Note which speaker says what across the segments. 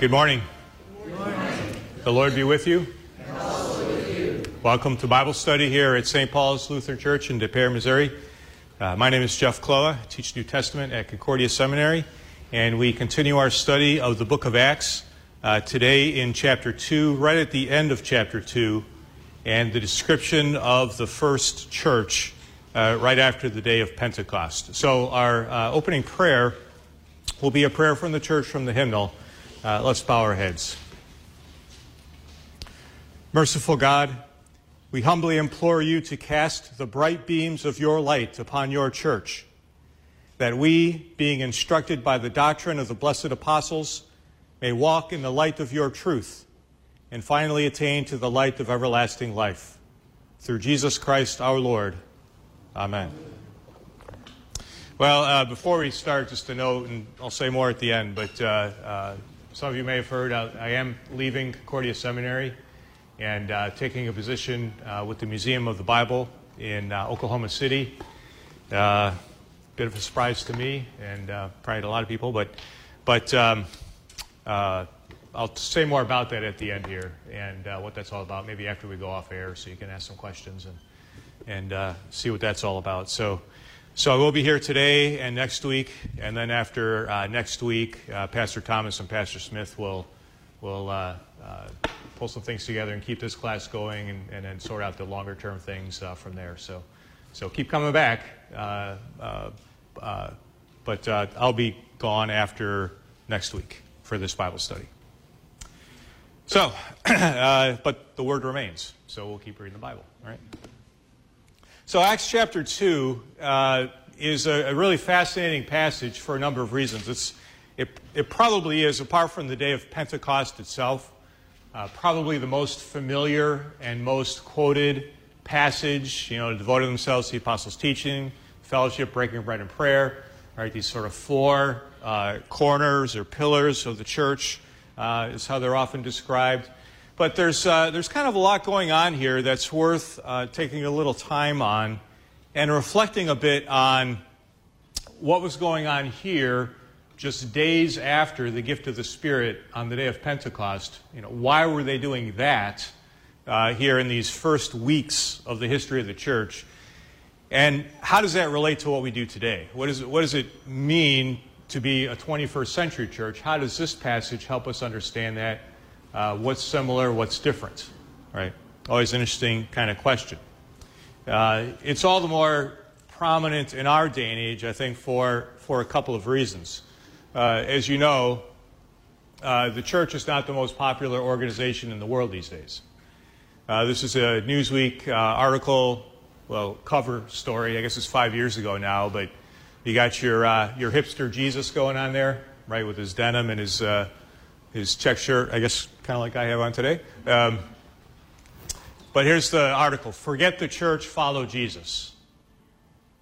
Speaker 1: Good morning. The Lord be with you. Welcome to Bible study here at St. Paul's Lutheran Church in Des Peres, Missouri. Uh, my name is Jeff Kloha. I teach New Testament at Concordia Seminary, and we continue our study of the book of Acts uh, today in chapter 2, right at the end of chapter 2, and the description of the first church uh, right after the day of Pentecost. So, our uh, opening prayer will be a prayer from the church from the hymnal. Uh, let's bow our heads. Merciful God, we humbly implore you to cast the bright beams of your light upon your church, that we, being instructed by the doctrine of the blessed apostles, may walk in the light of your truth and finally attain to the light of everlasting life. Through Jesus Christ our Lord. Amen. Well, uh, before we start, just a note, and I'll say more at the end, but uh, uh, some of you may have heard I, I am leaving Concordia Seminary and uh, taking a position uh, with the Museum of the Bible in uh, Oklahoma City. bit of a surprise to me and probably to a lot of people, but, but um, I'll say more about that at the end here and what that's all about, maybe after we go off air, so you can ask some questions and and uh, see what that's all about. So, so I will be here today and next week, and then after uh, next week, uh, Pastor Thomas and Pastor Smith will will uh, uh, pull some things together and keep this class going, and, and then sort out the longer term things uh, from there. So, so keep coming back, but I'll be gone after next week for this Bible study. So, but the word remains, so we'll keep reading the Bible, all right? So, Acts chapter 2 uh, is a, a, really fascinating passage for a number of reasons. It's, it, it probably is, apart from the day of Pentecost itself, uh, probably the most familiar and most quoted passage, you know, devoted themselves to the apostles' teaching, fellowship, breaking bread, and prayer. Right, these sort of four uh, corners or pillars of the church uh, is how they're often described. But there's, uh, there's kind of a lot going on here that's worth uh, taking a little time on and reflecting a bit on what was going on here just days after the gift of the Spirit on the day of Pentecost. You know, why were they doing that uh, here in these first weeks of the history of the church? And how does that relate to what we do today? What, is it, what does it mean to be a 21st century church? How does this passage help us understand that uh, what's similar, what's different, right? Always an interesting kind of question. Uh, it's all the more prominent in our day and age, I think, for, for a couple of reasons. Uh, as you know, uh, the church is not the most popular organization in the world these days. Uh, this is a Newsweek uh, article, well, cover story. I guess it's five years ago now, but you got your, your hipster Jesus going on there, right, with his denim and his his check shirt, I guess, kind of like I have on today. Um, but here's the article Forget the church, follow Jesus.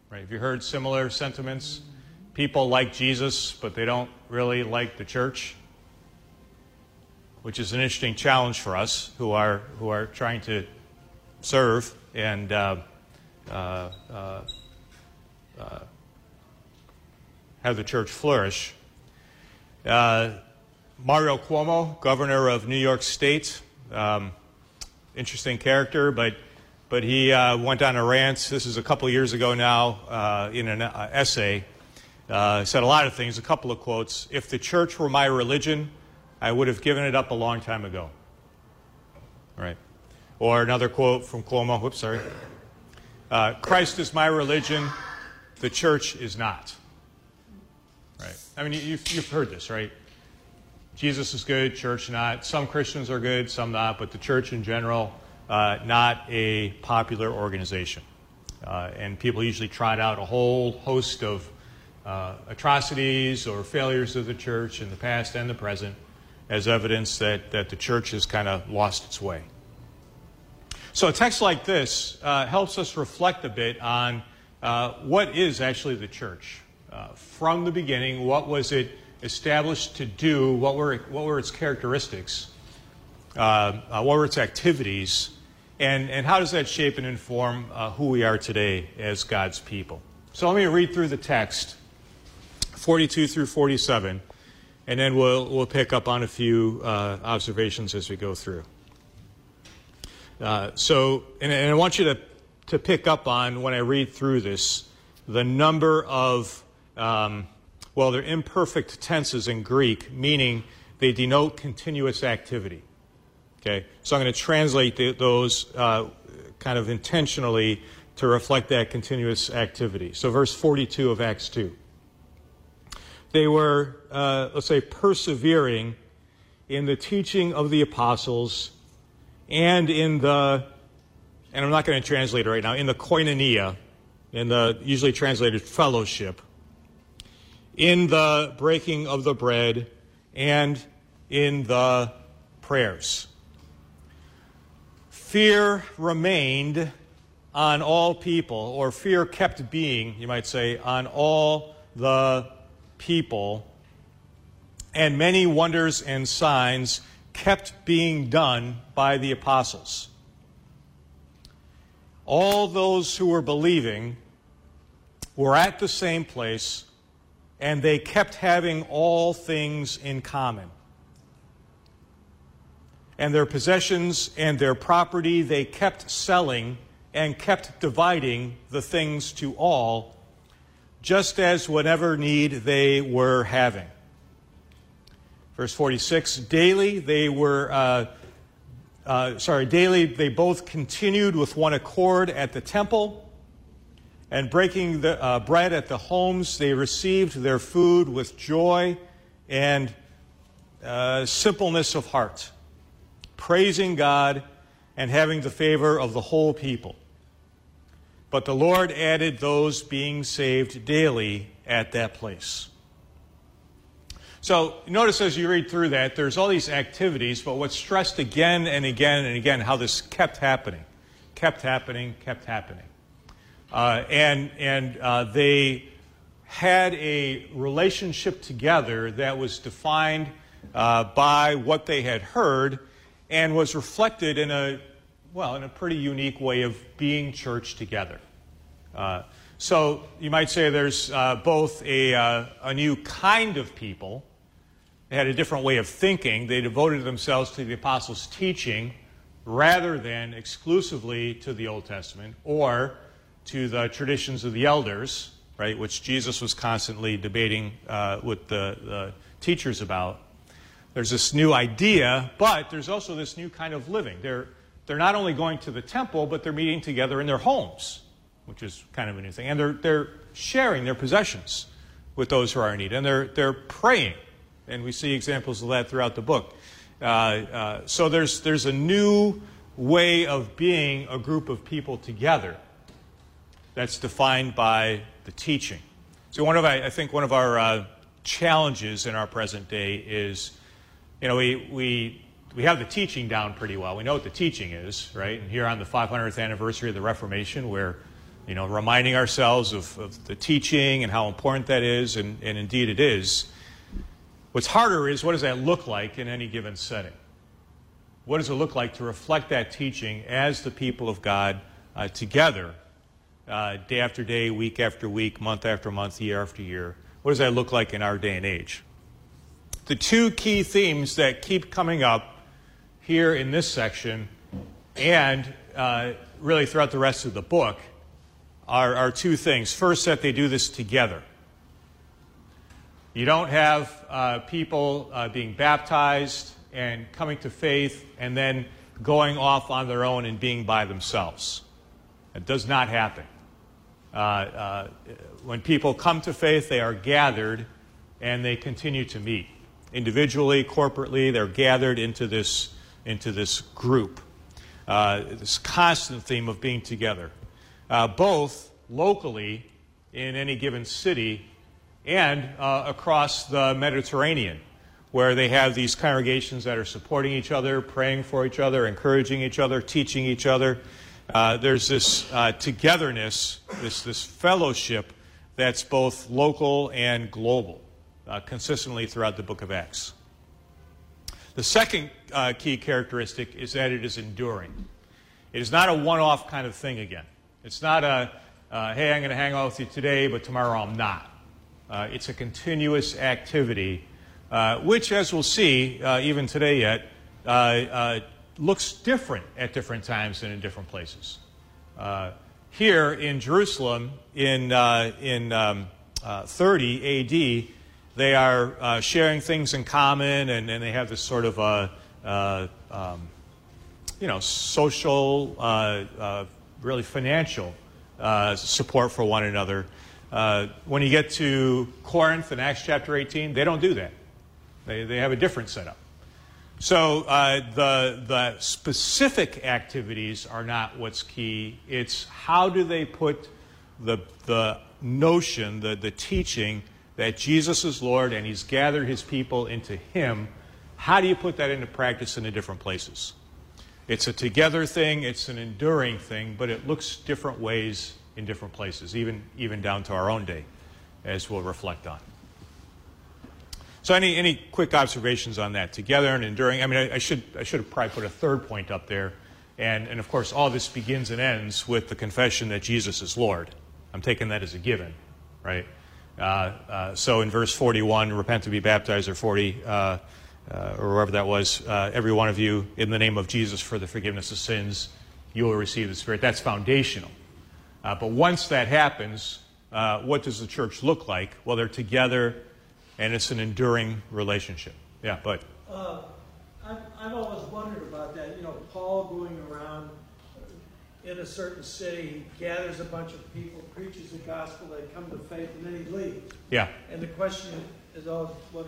Speaker 1: Right? Have you heard similar sentiments? People like Jesus, but they don't really like the church, which is an interesting challenge for us who are, who are trying to serve and uh, uh, uh, uh have the church flourish. Uh, Mario Cuomo, governor of New York State. Um, interesting character, but but he uh, went on a rant. This is a couple years ago now uh, in an uh, essay. Uh, said a lot of things. A couple of quotes. If the church were my religion, I would have given it up a long time ago. All right. Or another quote from Cuomo. Whoops, sorry. Uh, Christ is my religion. The church is not. Right. I mean, you've, you've heard this, right? Jesus is good, church not. Some Christians are good, some not, but the church in general, uh, not a popular organization. Uh, and people usually trot out a whole host of uh, atrocities or failures of the church in the past and the present as evidence that, that the church has kind of lost its way. So a text like this uh, helps us reflect a bit on uh, what is actually the church. Uh, from the beginning, what was it? Established to do, what were, what were its characteristics, uh, uh, what were its activities, and, and how does that shape and inform uh, who we are today as God's people? So let me read through the text, 42 through 47, and then we'll, we'll pick up on a few uh, observations as we go through. Uh, so, and, and, I want you to, to pick up on when I read through this the number of, um, well, they're imperfect tenses in Greek, meaning they denote continuous activity. Okay, so I'm going to translate the, those uh, kind of intentionally to reflect that continuous activity. So, verse 42 of Acts 2. They were, uh, let's say, persevering in the teaching of the apostles and in the, and I'm not going to translate it right now, in the koinonia, in the usually translated fellowship, in the breaking of the bread, and in the prayers. Fear remained on all people, or fear kept being, you might say, on all the people, and many wonders and signs kept being done by the apostles. All those who were believing were at the same place, and they kept having all things in common. And their possessions and their property they kept selling and kept dividing the things to all just as whatever need they were having. Verse 46 daily they were, uh, uh, sorry, daily they both continued with one accord at the temple, and breaking the uh, bread at the homes, they received their food with joy and uh, simpleness of heart, praising God and having the favor of the whole people. But the Lord added those being saved daily at that place. So notice as you read through that, there's all these activities, but what's stressed again and again and again, how this kept happening, kept happening, kept happening. Uh, and and uh, they had a relationship together that was defined uh, by what they had heard and was reflected in a well, in a pretty unique way of being church together. Uh, so you might say there's uh, both a, uh, a new kind of people. They had a different way of thinking. They devoted themselves to the apostles' teaching rather than exclusively to the Old Testament or to the traditions of the elders, right, which Jesus was constantly debating uh, with the, the teachers about. There's this new idea, but there's also this new kind of living. They're they're not only going to the temple, but they're meeting together in their homes, which is kind of a new thing. And they're, they're sharing their possessions with those who are in need. And they're, they're praying. And we see examples of that throughout the book. Uh, uh, so there's, there's a new way of being a group of people together that's defined by the teaching. So one of I think one of our uh, challenges in our present day is, you know, we, we we have the teaching down pretty well. We know what the teaching is, right? And here on the 500th anniversary of the Reformation, we're, you know, reminding ourselves of, of the teaching and how important that is, and, and indeed it is. What's harder is what does that look like in any given setting? What does it look like to reflect that teaching as the people of God uh, together, uh, day after day, week after week, month after month, year after year? What does that look like in our day and age? The two key themes that keep coming up here in this section and uh, really throughout the rest of the book are, are two things. First, that they do this together. You don't have uh, people uh, being baptized and coming to faith and then going off on their own and being by themselves. It does not happen. Uh, uh, when people come to faith, they are gathered and they continue to meet. Individually, corporately, they're gathered into this into this group. Uh, this constant theme of being together, both locally in any given city and uh, across the Mediterranean, where they have these congregations that are supporting each other, praying for each other, encouraging each other, teaching each other. Uh, there's this uh, togetherness, this, this fellowship that's both local and global, uh, consistently throughout the book of Acts. The second uh, key characteristic is that it is enduring. It is not a one off kind of thing again. It's not a, uh, hey, I'm going to hang out with you today, but tomorrow I'm not. It's a continuous activity which, as we'll see, even today yet, looks different at different times and in different places. Uh, here in Jerusalem, in, in um, 30 AD, they are sharing things in common and, and, they have this sort of um, you know, social, really financial support for one another. Uh, when you get to Corinth in Acts chapter 18, they don't do that. They, they have a different setup. So uh, the, the specific activities are not what's key. It's how do they put the, the notion, the, the teaching that Jesus is Lord and He's gathered His people into Him. How do you put that into practice in the different places? It's a together thing, it's an enduring thing, but it looks different ways in different places, even, even down to our own day, as we'll reflect on. So, any, any quick observations on that? Together and enduring. I mean, I, I, should, I should have probably put a third point up there. And, and of course, all this begins and ends with the confession that Jesus is Lord. I'm taking that as a given, right? Uh, uh, so, in verse 41, repent to be baptized, or 40, uh, uh or wherever that was, uh, every one of you, in the name of Jesus for the forgiveness of sins, you will receive the Spirit. That's foundational. Uh, but once that happens, what does the church look like? Well, they're together, and it's an enduring relationship. Yeah, but.
Speaker 2: Uh, I've, I've always wondered about that. You know, Paul going around in a certain city, he gathers a bunch of people, preaches the gospel, they come to faith, and then he leaves.
Speaker 1: Yeah.
Speaker 2: And the question is always, what,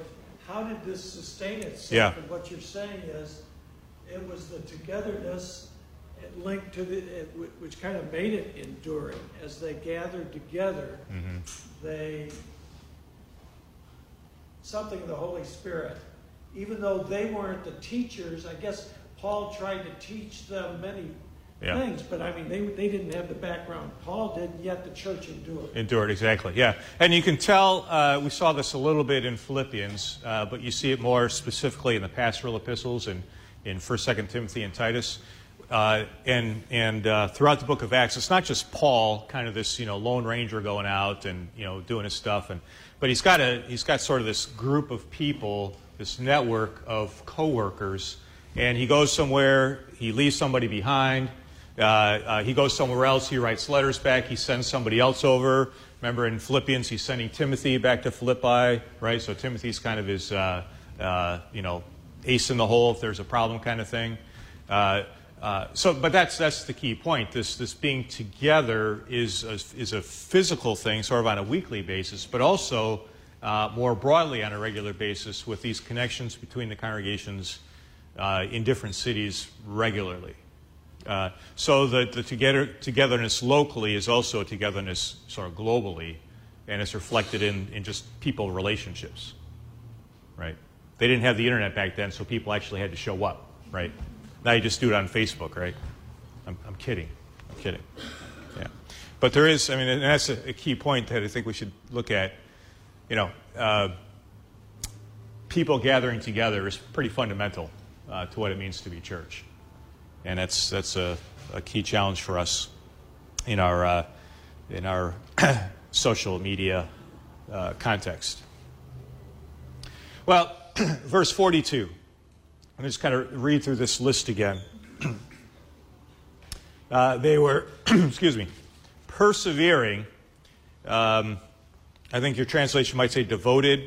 Speaker 2: how did this sustain itself?
Speaker 1: Yeah.
Speaker 2: And what you're saying is, it was the togetherness linked to the, which kind of made it enduring. As they gathered together, mm-hmm. they, something of the Holy Spirit, even though they weren't the teachers, I guess Paul tried to teach them many yeah. things, but I mean, they, they didn't have the background Paul did, yet the church endured.
Speaker 1: Endured, exactly, yeah. And you can tell, uh, we saw this a little bit in Philippians, uh, but you see it more specifically in the pastoral epistles and in 1st, 2nd Timothy, and Titus. Uh, and and uh, throughout the book of Acts, it's not just Paul, kind of this you know lone ranger going out and you know doing his stuff, and but he's got a he's got sort of this group of people, this network of coworkers, and he goes somewhere, he leaves somebody behind, uh, uh he goes somewhere else, he writes letters back, he sends somebody else over. Remember in Philippians, he's sending Timothy back to Philippi, right? So Timothy's kind of his uh, uh, you know ace in the hole if there's a problem kind of thing. Uh, so, but that's that's the key point. This this being together is a, is a physical thing, sort of on a weekly basis, but also uh, more broadly on a regular basis with these connections between the congregations uh, in different cities regularly. Uh, so the, the together, togetherness locally is also a togetherness sort of globally, and it's reflected in, in just people relationships, right? They didn't have the internet back then, so people actually had to show up, right? Now you just do it on Facebook, right? I'm, I'm kidding. I'm kidding. Yeah. But there is, I mean, and that's a, a key point that I think we should look at. You know, uh, people gathering together is pretty fundamental uh, to what it means to be church. And that's, that's a, a key challenge for us in our, uh, in our social media uh, context. Well, verse 42. Let me just kind of read through this list again. uh, they were, excuse me, persevering. Um, I think your translation might say devoted,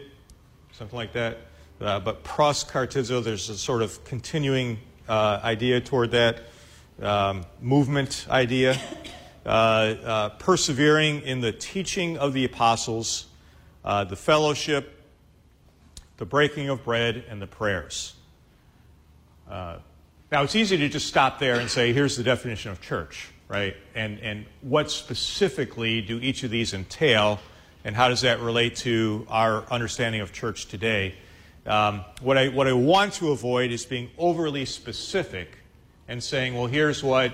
Speaker 1: something like that. Uh, but proskartereo, there's a sort of continuing uh, idea toward that um, movement idea. Uh, uh, persevering in the teaching of the apostles, uh, the fellowship, the breaking of bread, and the prayers. Uh, now, it's easy to just stop there and say, here's the definition of church, right? And, and what specifically do each of these entail, and how does that relate to our understanding of church today? Um, what, I, what I want to avoid is being overly specific and saying, well, here's what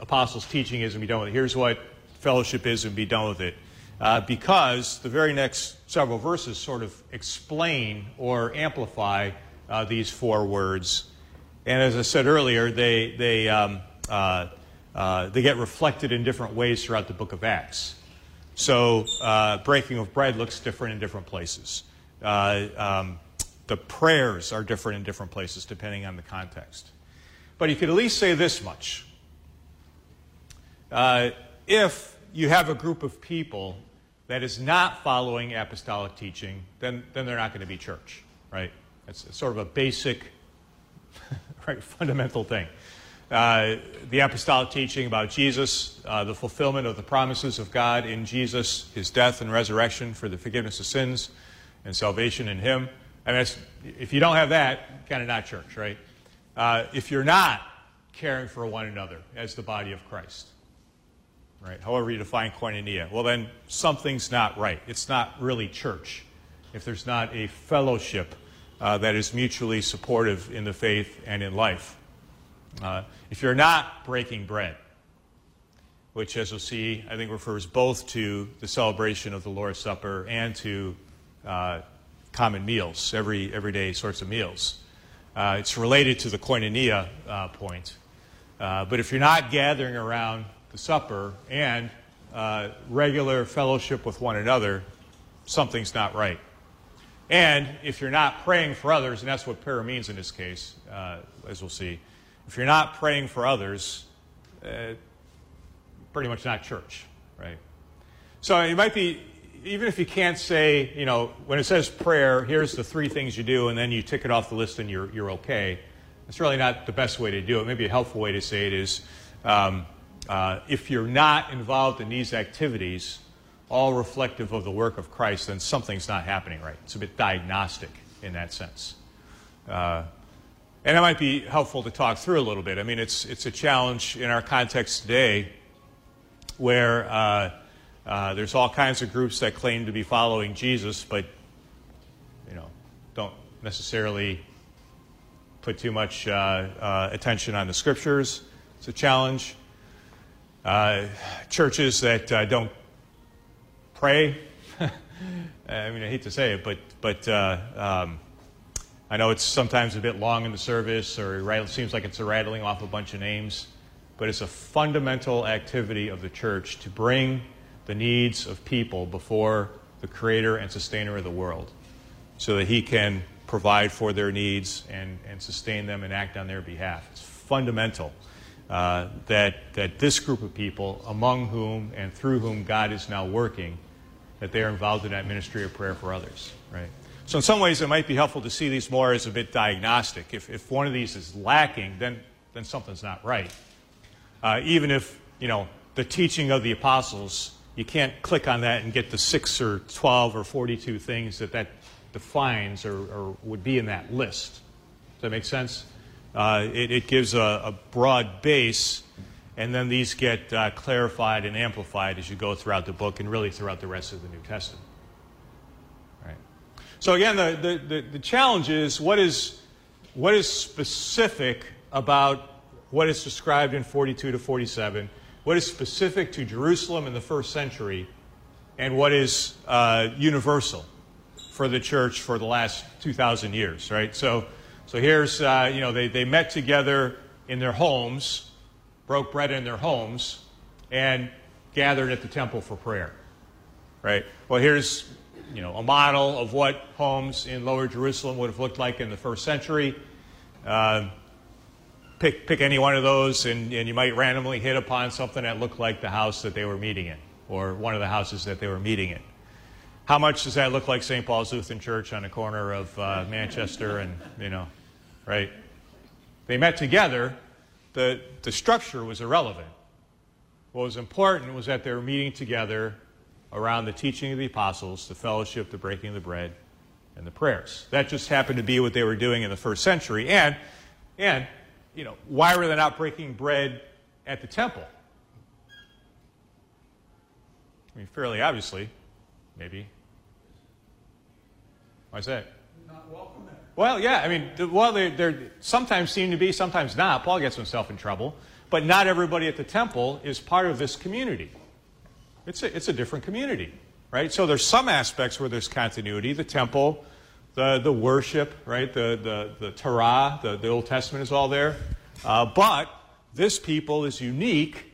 Speaker 1: apostles' teaching is and be done with it. Here's what fellowship is and be done with it. Uh, because the very next several verses sort of explain or amplify uh, these four words and as I said earlier, they, they, um, uh, uh, they get reflected in different ways throughout the book of Acts. So, uh, breaking of bread looks different in different places. Uh, um, the prayers are different in different places depending on the context. But you could at least say this much. Uh, if you have a group of people that is not following apostolic teaching, then, then they're not going to be church, right? It's, it's sort of a basic, right, fundamental thing. Uh, the apostolic teaching about Jesus, uh, the fulfillment of the promises of God in Jesus, his death and resurrection for the forgiveness of sins and salvation in him. I mean, if you don't have that, kind of not church, right? Uh, if you're not caring for one another as the body of Christ, right? However you define koinonia, well, then something's not right. It's not really church if there's not a fellowship uh, that is mutually supportive in the faith and in life. Uh, if you're not breaking bread, which, as you'll see, I think refers both to the celebration of the Lord's Supper and to uh, common meals, every everyday sorts of meals. Uh, it's related to the koinonia uh, point. Uh, but if you're not gathering around the supper and regular fellowship with one another, something's not right. And if you're not praying for others, and that's what prayer means in this case, uh, as we'll see, if you're not praying for others, uh, pretty much not church, right? So it might be, even if you can't say, you know, when it says prayer, here's the three things you do, and then you tick it off the list and you're, you're okay. It's really not the best way to do it. Maybe a helpful way to say it is um, uh, if you're not involved in these activities, all reflective of the work of Christ, then something's not happening right. It's a bit diagnostic in that sense. Uh, and it might be helpful to talk through a little bit. I mean, it's, it's a challenge in our context today where uh, uh, there's all kinds of groups that claim to be following Jesus, but, you know, don't necessarily put too much uh, uh attention on the scriptures. It's a challenge. Uh, churches that don't pray. I mean, I hate to say it, but, but um, I know it's sometimes a bit long in the service, or it seems like it's rattling off a bunch of names, but it's a fundamental activity of the church to bring the needs of people before the creator and sustainer of the world so that he can provide for their needs and, and sustain them and act on their behalf. It's fundamental uh, that, that this group of people, among whom and through whom God is now working, that they are involved in that ministry of prayer for others, right? So in some ways, it might be helpful to see these more as a bit diagnostic. If, if one of these is lacking, then, then something's not right. Uh, even if, you know, the teaching of the apostles, you can't click on that and get the 6 or 12 or 42 things that that defines or, or would be in that list. Does that make sense? Uh, it, it, gives a, a, broad base, and then these get uh, clarified and amplified as you go throughout the book and really throughout the rest of the New Testament. So again, the, the, the, the challenge is what, is what is specific about what is described in 42 to 47, what is specific to Jerusalem in the first century, and what is uh, universal for the church for the last 2,000 years, right? So, so here's, uh, you know, they, they met together in their homes, broke bread in their homes, and gathered at the temple for prayer, right? Well, here's you know, a model of what homes in Lower Jerusalem would have looked like in the first century. Uh, pick, pick any one of those, and, and you might randomly hit upon something that looked like the house that they were meeting in, or one of the houses that they were meeting in. How much does that look like St. Paul's Lutheran Church on the corner of uh, Manchester and, you know, right? They met together. The, the structure was irrelevant. What was important was that they were meeting together around the teaching of the apostles, the fellowship, the breaking of the bread, and the prayers. That just happened to be what they were doing in the first century. And, and you know, why were they not breaking bread at the temple? I mean, fairly obviously, maybe. Why is that? Well, yeah, I mean, well, they they sometimes seem to be, sometimes not. Paul gets himself in trouble. But not everybody at the temple is part of this community. It's a, it's a different community, right? So there's some aspects where there's continuity. The temple, the, the worship, right? The, the, the Torah, the, the Old Testament is all there. Uh, but this people is unique,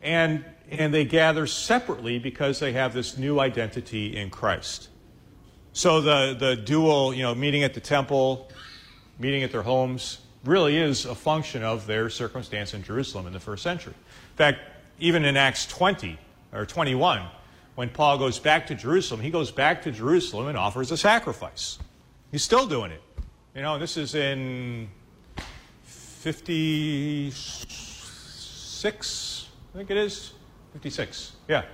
Speaker 1: and, and they gather separately because they have this new identity in Christ. So the, the dual, you know, meeting at the temple, meeting at their homes, really is a function of their circumstance in Jerusalem in the first century. In fact, even in Acts 20 or 21, when Paul goes back to Jerusalem, he goes back to Jerusalem and offers a sacrifice. He's still doing it. You know, this is in 56, I think it is. 56, yeah.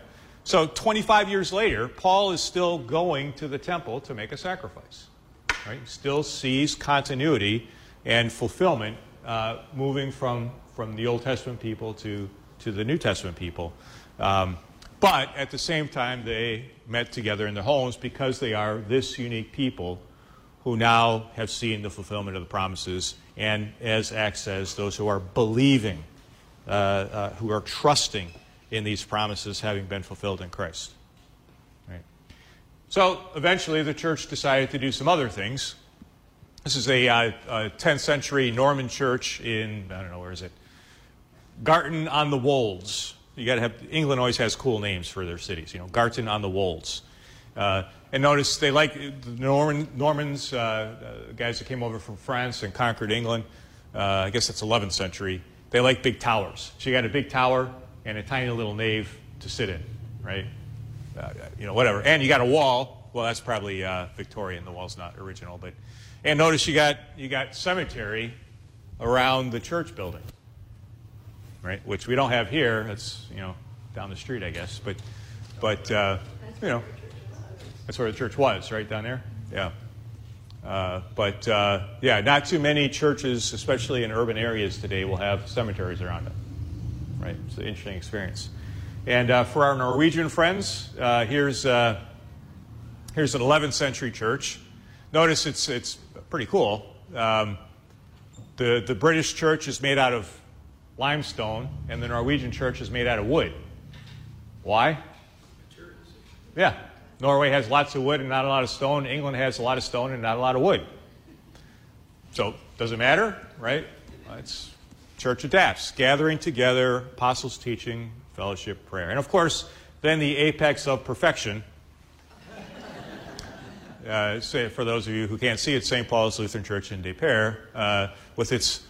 Speaker 1: So 25 years later, Paul is still going to the temple to make a sacrifice. Right? Still sees continuity and fulfillment uh, moving from, from the Old Testament people to, to the New Testament people. Um, but at the same time, they met together in their homes because they are this unique people who now have seen the fulfillment of the promises. And as Acts says, those who are believing, uh, uh, who are trusting in these promises having been fulfilled in Christ. Right. So eventually, the church decided to do some other things. This is a, uh, a 10th century Norman church in, I don't know, where is it? Garton on the Wolds. You got to have, England always has cool names for their cities, you know, Garton on the Wolds. Uh, and notice they like the Norman, Normans, uh, uh, guys that came over from France and conquered England. Uh, I guess that's 11th century. They like big towers. So you got a big tower and a tiny little nave to sit in, right? Uh, you know, whatever. And you got a wall. Well, that's probably uh, Victorian. The wall's not original, but and notice you got you got cemetery around the church building, right? Which we don't have here. It's you know down the street, I guess. But but uh, you know that's where the church was, right down there. Yeah. Uh, but uh, yeah, not too many churches, especially in urban areas today, will have cemeteries around them. Right. It's an interesting experience. And uh, for our Norwegian friends, uh, here's uh, here's an 11th century church. Notice it's it's pretty cool. Um, the, the British church is made out of limestone, and the Norwegian church is made out of wood. Why? Yeah. Norway has lots of wood and not a lot of stone. England has a lot of stone and not a lot of wood. So, does it matter, right? It's church adapts, gathering together, apostles' teaching, fellowship, prayer. And of course, then the apex of perfection uh, say, for those of you who can't see it, St. Paul's Lutheran Church in Des Peres, uh, with its,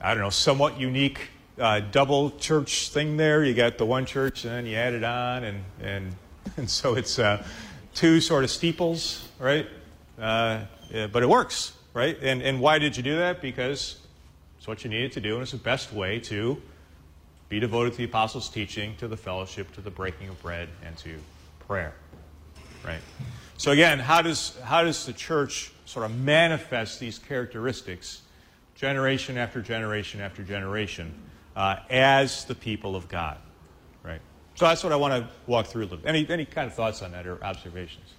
Speaker 1: I don't know, somewhat unique uh, double church thing there. You got the one church, and then you add it on, and, and, and so it's uh, two sort of steeples, right? Uh, yeah, but it works, right? And, and why did you do that? Because what you needed to do, and it's the best way to be devoted to the apostles' teaching, to the fellowship, to the breaking of bread, and to prayer, right? So, again, how does, how does the church sort of manifest these characteristics generation after generation after generation uh, as the people of God? Right? So, that's what I want to walk through a little bit. Any, any kind of thoughts on that or observations?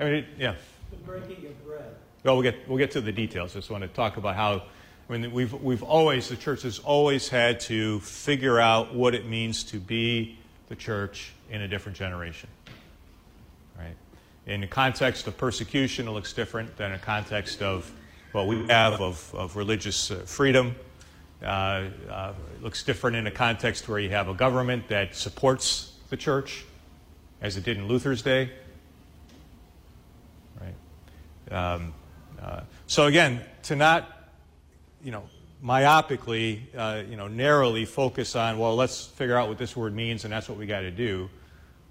Speaker 1: I mean, it, yeah.
Speaker 2: The breaking of bread.
Speaker 1: Well, we'll get, we'll get to the details. I just want to talk about how. I mean, we've, we've always, the church has always had to figure out what it means to be the church in a different generation. Right? in the context of persecution, it looks different than a context of what we have of, of religious uh, freedom. Uh, uh, it looks different in a context where you have a government that supports the church, as it did in Luther's day. Right. Um, uh, so again, to not, you know, myopically, uh, you know, narrowly focus on, well, let's figure out what this word means, and that's what we got to do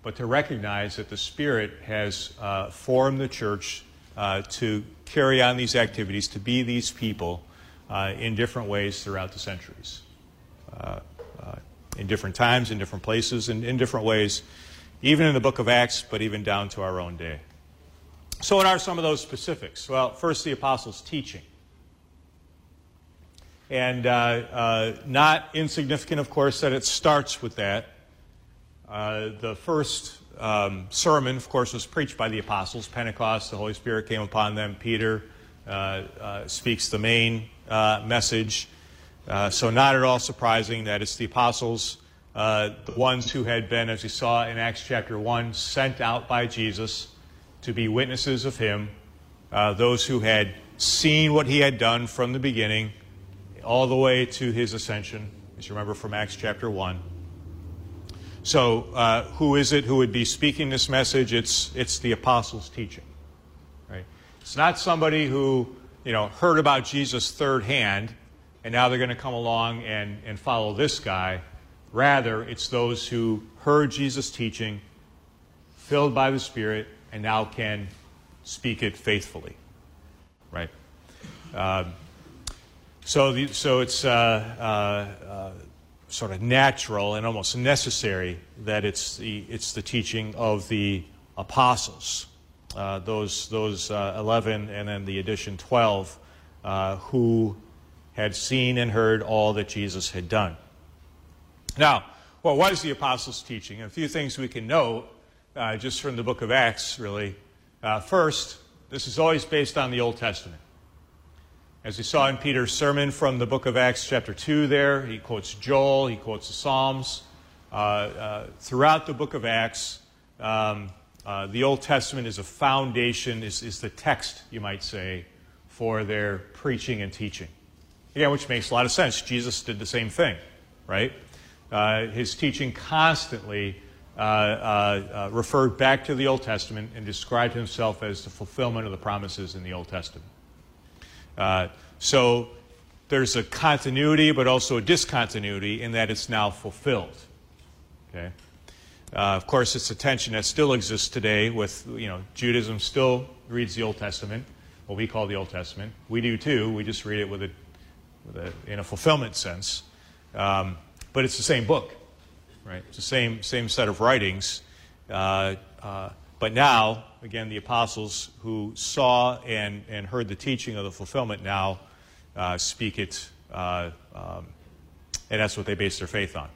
Speaker 1: but to recognize that the Spirit has uh, formed the church uh, to carry on these activities, to be these people uh, in different ways throughout the centuries, uh, uh, in different times, in different places, and in different ways, even in the book of Acts, but even down to our own day. So, what are some of those specifics? Well, first, the apostles' teaching. And uh, not insignificant, of course, that it starts with that. Uh, the first um, sermon, of course, was preached by the apostles. Pentecost, the Holy Spirit came upon them. Peter uh, uh, speaks the main uh, message. Uh, so, not at all surprising that it's the apostles, the ones who had been, as we saw in Acts chapter 1, sent out by Jesus to be witnesses of him, those who had seen what he had done from the beginning all the way to his ascension, as you remember from Acts chapter 1. So, uh, who is it who would be speaking this message? It's, it's the apostles' teaching. Right? It's not somebody who, you know, heard about Jesus third hand and now they're going to come along and, and follow this guy. Rather, it's those who heard Jesus' teaching, filled by the Spirit, and now can speak it faithfully. Right? Um, so, the, so it's uh, uh, uh, sort of natural and almost necessary that it's the, it's the teaching of the apostles, uh, those, those uh, 11 and then the addition 12, uh, who had seen and heard all that Jesus had done. Now, well, what is the apostles' teaching? A few things we can note just from the book of Acts, really. First, this is always based on the Old Testament. As we saw in Peter's sermon from the book of Acts, chapter 2, there, he quotes Joel, he quotes the Psalms. Uh, uh throughout the book of Acts, um, uh, the Old Testament is a foundation, is, is the text, you might say, for their preaching and teaching. Again, which makes a lot of sense. Jesus did the same thing, right? Uh, his teaching constantly uh, uh, referred back to the Old Testament and described himself as the fulfillment of the promises in the Old Testament. Uh, so there's a continuity, but also a discontinuity in that it's now fulfilled. Okay. Uh, of course, it's a tension that still exists today with, you know, Judaism still reads the Old Testament, what we call the Old Testament. We do too. We just read it with a, with a in a fulfillment sense. Um, but it's the same book, right? It's the same, same set of writings. Uh, uh, but now, again, the apostles who saw and, and heard the teaching of the fulfillment now uh, speak it, uh, um, and that's what they base their faith on.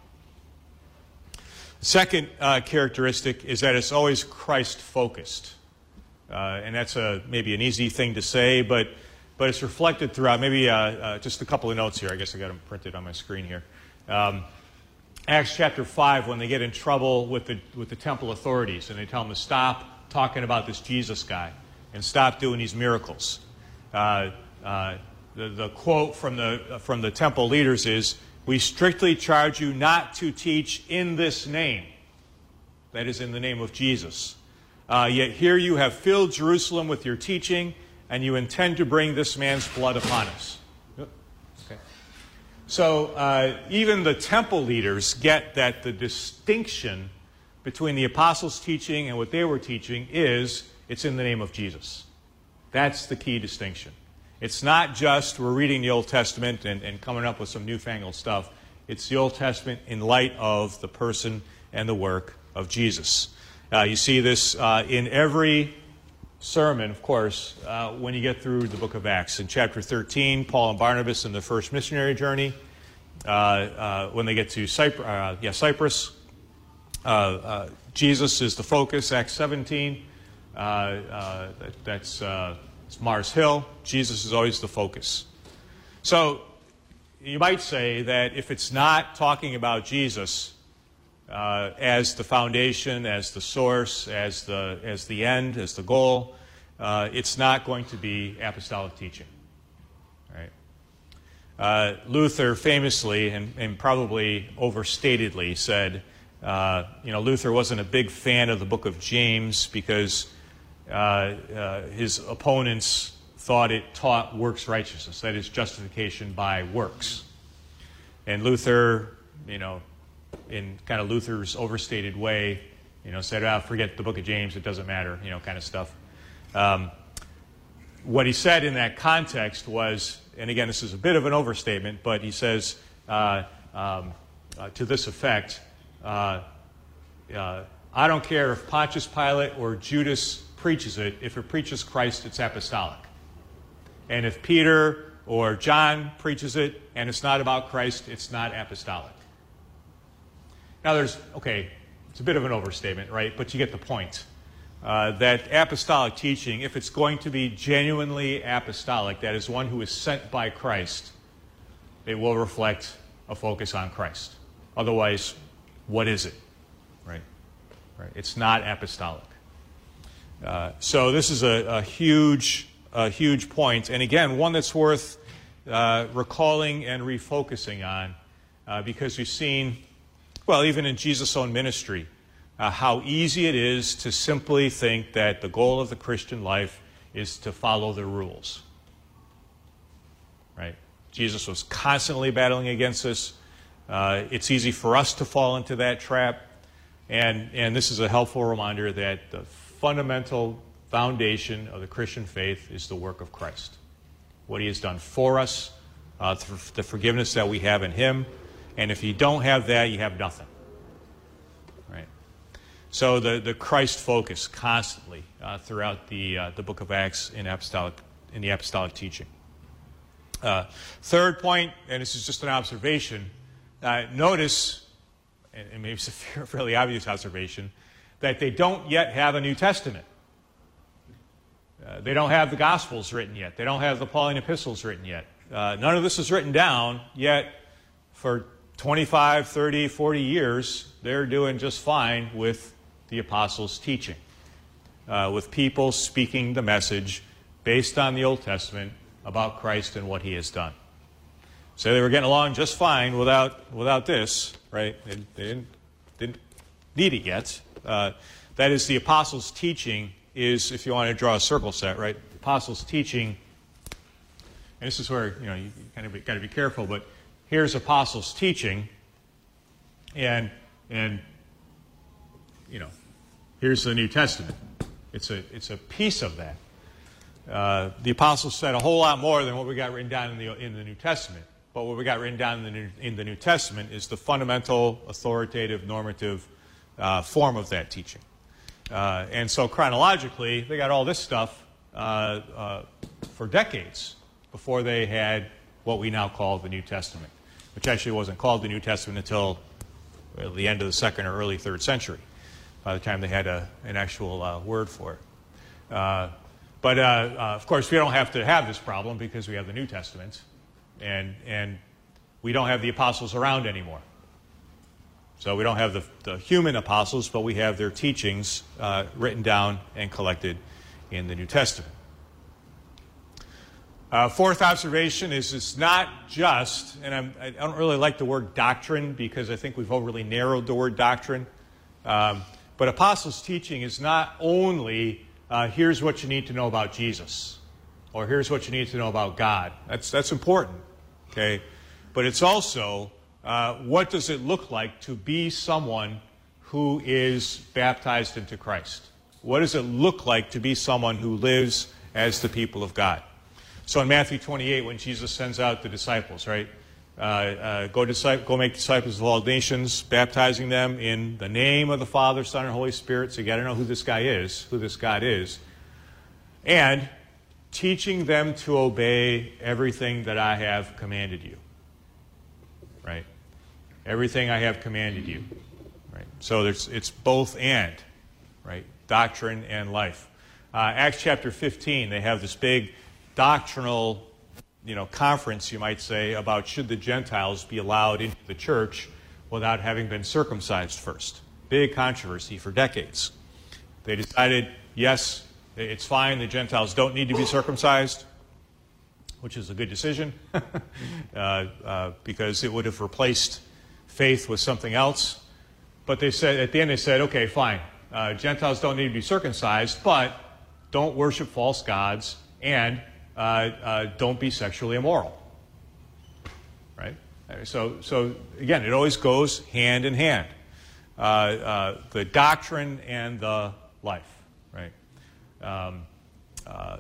Speaker 1: Second uh, characteristic is that it's always Christ focused. Uh, and that's a, maybe an easy thing to say, but, but it's reflected throughout. Maybe uh, uh, just a couple of notes here. I guess I got them printed on my screen here. Um, Acts chapter 5, when they get in trouble with the, with the temple authorities and they tell them to stop talking about this Jesus guy and stop doing these miracles. Uh, uh, the, the quote from the, from the temple leaders is we strictly charge you not to teach in this name. That is, in the name of Jesus. Uh, yet here you have filled Jerusalem with your teaching, and you intend to bring this man's blood upon us. So uh, even the temple leaders get that the distinction between the apostles' teaching and what they were teaching is it's in the name of Jesus. That's the key distinction. It's not just we're reading the Old Testament and, and coming up with some newfangled stuff. It's the Old Testament in light of the person and the work of Jesus. Uh, you see this uh, in every sermon, of course, uh, when you get through the book of Acts. In chapter 13, Paul and Barnabas in the first missionary journey. Uh, uh, when they get to Cyprus, uh, yeah, Cyprus Jesus is the focus, Acts 17. That, that's Mars Hill. Jesus is always the focus. So you might say that if it's not talking about Jesus uh, as the foundation, as the source, as the, as the end, as the goal, uh, it's not going to be apostolic teaching. Right? Uh, Luther famously and, and, probably overstatedly said, uh, you know, Luther wasn't a big fan of the book of James because uh, his opponents thought it taught works righteousness, that is, justification by works. And Luther, you know, in kind of Luther's overstated way, you know, said, ah, forget the book of James, it doesn't matter, you know, kind of stuff. Um, what he said in that context was, and again, this is a bit of an overstatement, but he says uh, um, uh, to this effect uh, uh I don't care if Pontius Pilate or Judas preaches it, if it preaches Christ, it's apostolic. And if Peter or John preaches it and it's not about Christ, it's not apostolic. Now, there's, okay, it's a bit of an overstatement, right? But you get the point. Uh, that apostolic teaching, if it's going to be genuinely apostolic, that is one who is sent by Christ, it will reflect a focus on Christ. Otherwise, what is it? Right? Right? It's not apostolic. Uh, so this is a, a, huge, a huge point, and again, one that's worth uh, recalling and refocusing on, uh, because we've seen, well, even in Jesus' own ministry, uh, how easy it is to simply think that the goal of the Christian life is to follow the rules. Right? Jesus was constantly battling against this. Uh, it's easy for us to fall into that trap. And, and this is a helpful reminder that the fundamental foundation of the Christian faith is the work of Christ. What he has done for us, uh, the forgiveness that we have in him. And if you don't have that, you have nothing. Right? So the, the Christ focus constantly uh, throughout the, uh, the book of Acts in, apostolic, in the apostolic teaching. Uh, third point, and this is just an observation, uh, notice, and, and maybe it's a fairly obvious observation, that they don't yet have a New Testament. Uh, they don't have the Gospels written yet. They don't have the Pauline epistles written yet. Uh, none of this is written down, yet for 25, 30, 40 years, they're doing just fine with the apostles' teaching, uh, with people speaking the message based on the Old Testament about Christ and what he has done. So they were getting along just fine without, without this, right? They, they didn't, didn't, need it yet. Uh, that is, the apostles' teaching is, if you want to draw a circle set, right? The apostles' teaching, and this is where, you know, you kind of got to be careful, but here's apostles' teaching, and, and, you know, here's the New Testament. It's a, it's a piece of that. Uh, the apostles said a whole lot more than what we got written down in the, in the New Testament. But what we got written down in the New, in the New Testament is the fundamental, authoritative, normative uh, form of that teaching. Uh, and so chronologically, they got all this stuff uh, uh, for decades before they had what we now call the New Testament, which actually wasn't called the New Testament until the end of the second or early third century, by the time they had a, an actual word for it. But uh, uh, of course, we don't have to have this problem because we have the New Testament, and, and we don't have the apostles around anymore. So we don't have the, the human apostles, but we have their teachings uh, written down and collected in the New Testament. Uh, fourth observation is it's not just, and I'm, I do not really like the word doctrine because I think we've overly narrowed the word doctrine. Um, but apostles' teaching is not only uh, here's what you need to know about Jesus, or here's what you need to know about God. That's, that's important, okay? But it's also uh, what does it look like to be someone who is baptized into Christ? What does it look like to be someone who lives as the people of God? So in Matthew 28, when Jesus sends out the disciples, right? Uh, uh, go, disciple, go make disciples of all nations, baptizing them in the name of the Father, Son, and Holy Spirit. So you got to know who this guy is, who this God is, and teaching them to obey everything that I have commanded you. Right? Everything I have commanded you. Right? So it's both and, right? Doctrine and life. Uh, Acts chapter 15, they have this big doctrinal you know, conference, you might say, about should the Gentiles be allowed into the church without having been circumcised first. Big controversy for decades. They decided, yes, it's fine, the Gentiles don't need to be circumcised, which is a good decision uh, uh, because it would have replaced faith with something else. But they said, at the end, they said, okay, fine, uh, Gentiles don't need to be circumcised, but don't worship false gods and uh, uh, don't be sexually immoral. Right? So, so again, it always goes hand in hand. Uh, uh the doctrine and the life. Right? Um, uh,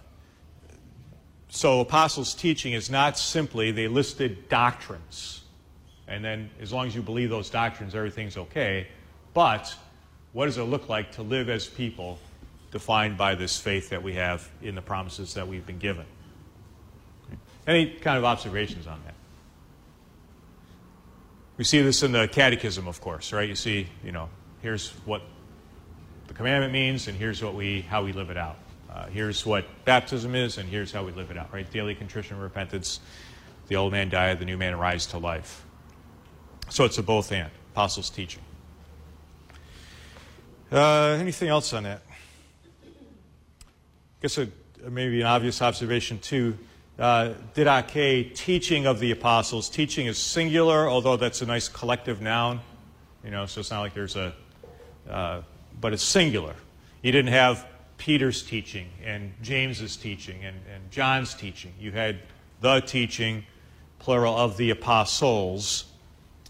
Speaker 1: so, apostles' teaching is not simply they listed doctrines, and then as long as you believe those doctrines, everything's okay. But what does it look like to live as people defined by this faith that we have in the promises that we've been given? Any kind of observations on that? We see this in the catechism, of course, right? You see, you know, here's what the commandment means, and here's what we, how we live it out. Uh, here's what baptism is, and here's how we live it out, right? Daily contrition and repentance. The old man died, the new man rise to life. So it's a both and, apostles' teaching. Uh, anything else on that? I guess a, maybe an obvious observation, too uh, didache, teaching of the apostles. Teaching is singular, although that's a nice collective noun. You know, so it's not like there's a, uh, but it's singular. You didn't have Peter's teaching and James's teaching and, and John's teaching. You had the teaching, plural, of the apostles.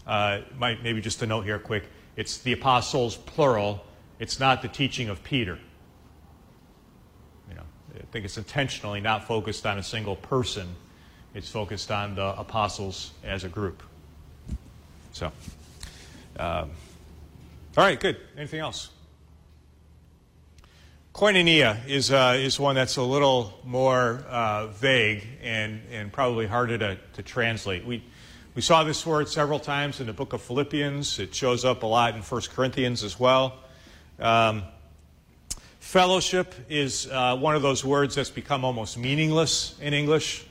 Speaker 1: Uh, might, maybe just a note here, quick. It's the apostles, plural. It's not the teaching of Peter. I think it's intentionally not focused on a single person. It's focused on the apostles as a group. So, um, all right, good. Anything else? Koinonia is, uh, is one that's a little more uh, vague and, and probably harder to, to translate. We, we saw this word several times in the book of Philippians. It shows up a lot in 1 Corinthians as well. Um, fellowship is uh, one of those words that's become almost meaningless in English,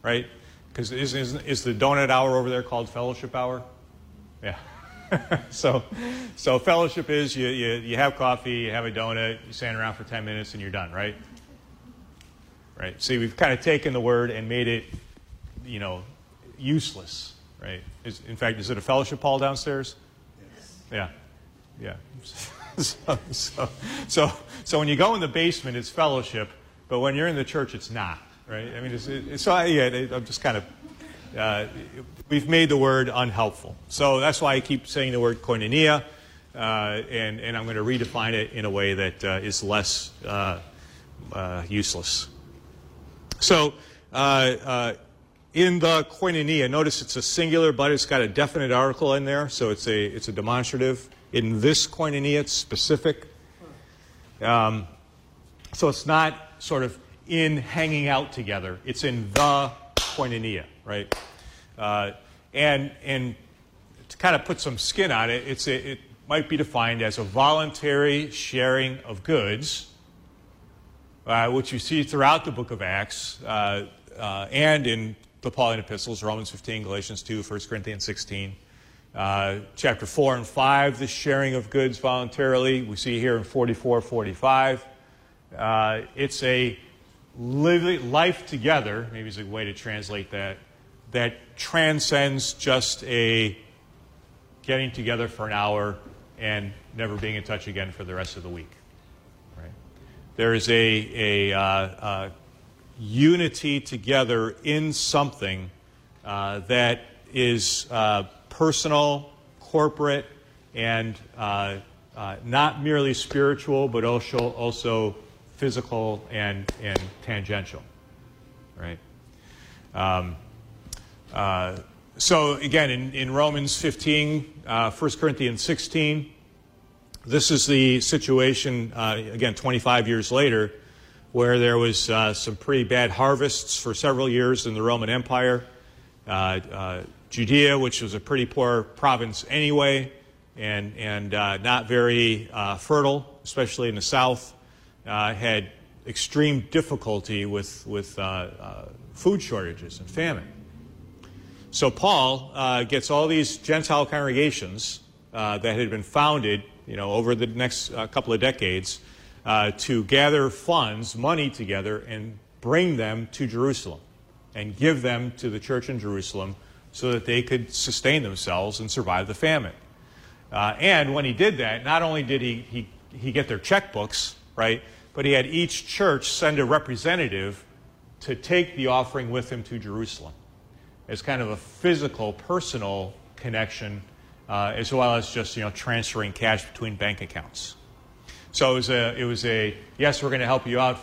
Speaker 1: right? Because is, is, is the donut hour over there called fellowship hour? Yeah. so, so fellowship is you, you, you have coffee, you have a donut, you stand around for 10 minutes, and you're done, right? Right. See, we've kind of taken the word and made it, you know, useless, right? Is, in fact, is it a fellowship hall downstairs? Yes. Yeah. Yeah. so, so, so, when you go in the basement, it's fellowship, but when you're in the church, it's not, right? I mean, it's, it's, so I, yeah, I'm just kind of uh, we've made the word unhelpful. So that's why I keep saying the word koinonia, uh, and, and I'm going to redefine it in a way that uh, is less uh, uh, useless. So uh, in the koinonia, notice it's a singular, but it's got a definite article in there, so it's a, it's a demonstrative. In this koinonia, it's specific. Um, so it's not sort of in hanging out together, it's in the koinonia, right? Uh, and, and to kind of put some skin on it, it's a, it might be defined as a voluntary sharing of goods, uh, which you see throughout the book of Acts uh, uh and in the Pauline epistles, Romans 15, Galatians 2, 1 Corinthians 16. Uh, chapter 4 and 5, the sharing of goods voluntarily. We see here in 44, 45. Uh, it's a life together, maybe is a way to translate that, that transcends just a getting together for an hour and never being in touch again for the rest of the week. There is a, a uh, uh, unity together in something uh, that is personal, corporate, and uh, uh, not merely spiritual, but also, also physical and, and tangential. Right? Um, uh, so, again, in, in Romans 15, uh, 1 Corinthians 16, this is the situation, uh, again, 25 years later, where there was uh, some pretty bad harvests for several years in the Roman Empire. Uh, uh, Judea, which was a pretty poor province anyway, and, and not very fertile, especially in the south, had extreme difficulty with, with food shortages and famine. So Paul uh, gets all these Gentile congregations uh, that had been founded, you know, over the next uh, couple of decades, uh, to gather funds, money together, and bring them to Jerusalem, and give them to the church in Jerusalem, so that they could sustain themselves and survive the famine. Uh, and when he did that, not only did he, he, he get their checkbooks, right, but he had each church send a representative to take the offering with him to Jerusalem as kind of a physical, personal connection, uh, as well as just you know transferring cash between bank accounts. So it was a, it was a yes, we're going to help you out,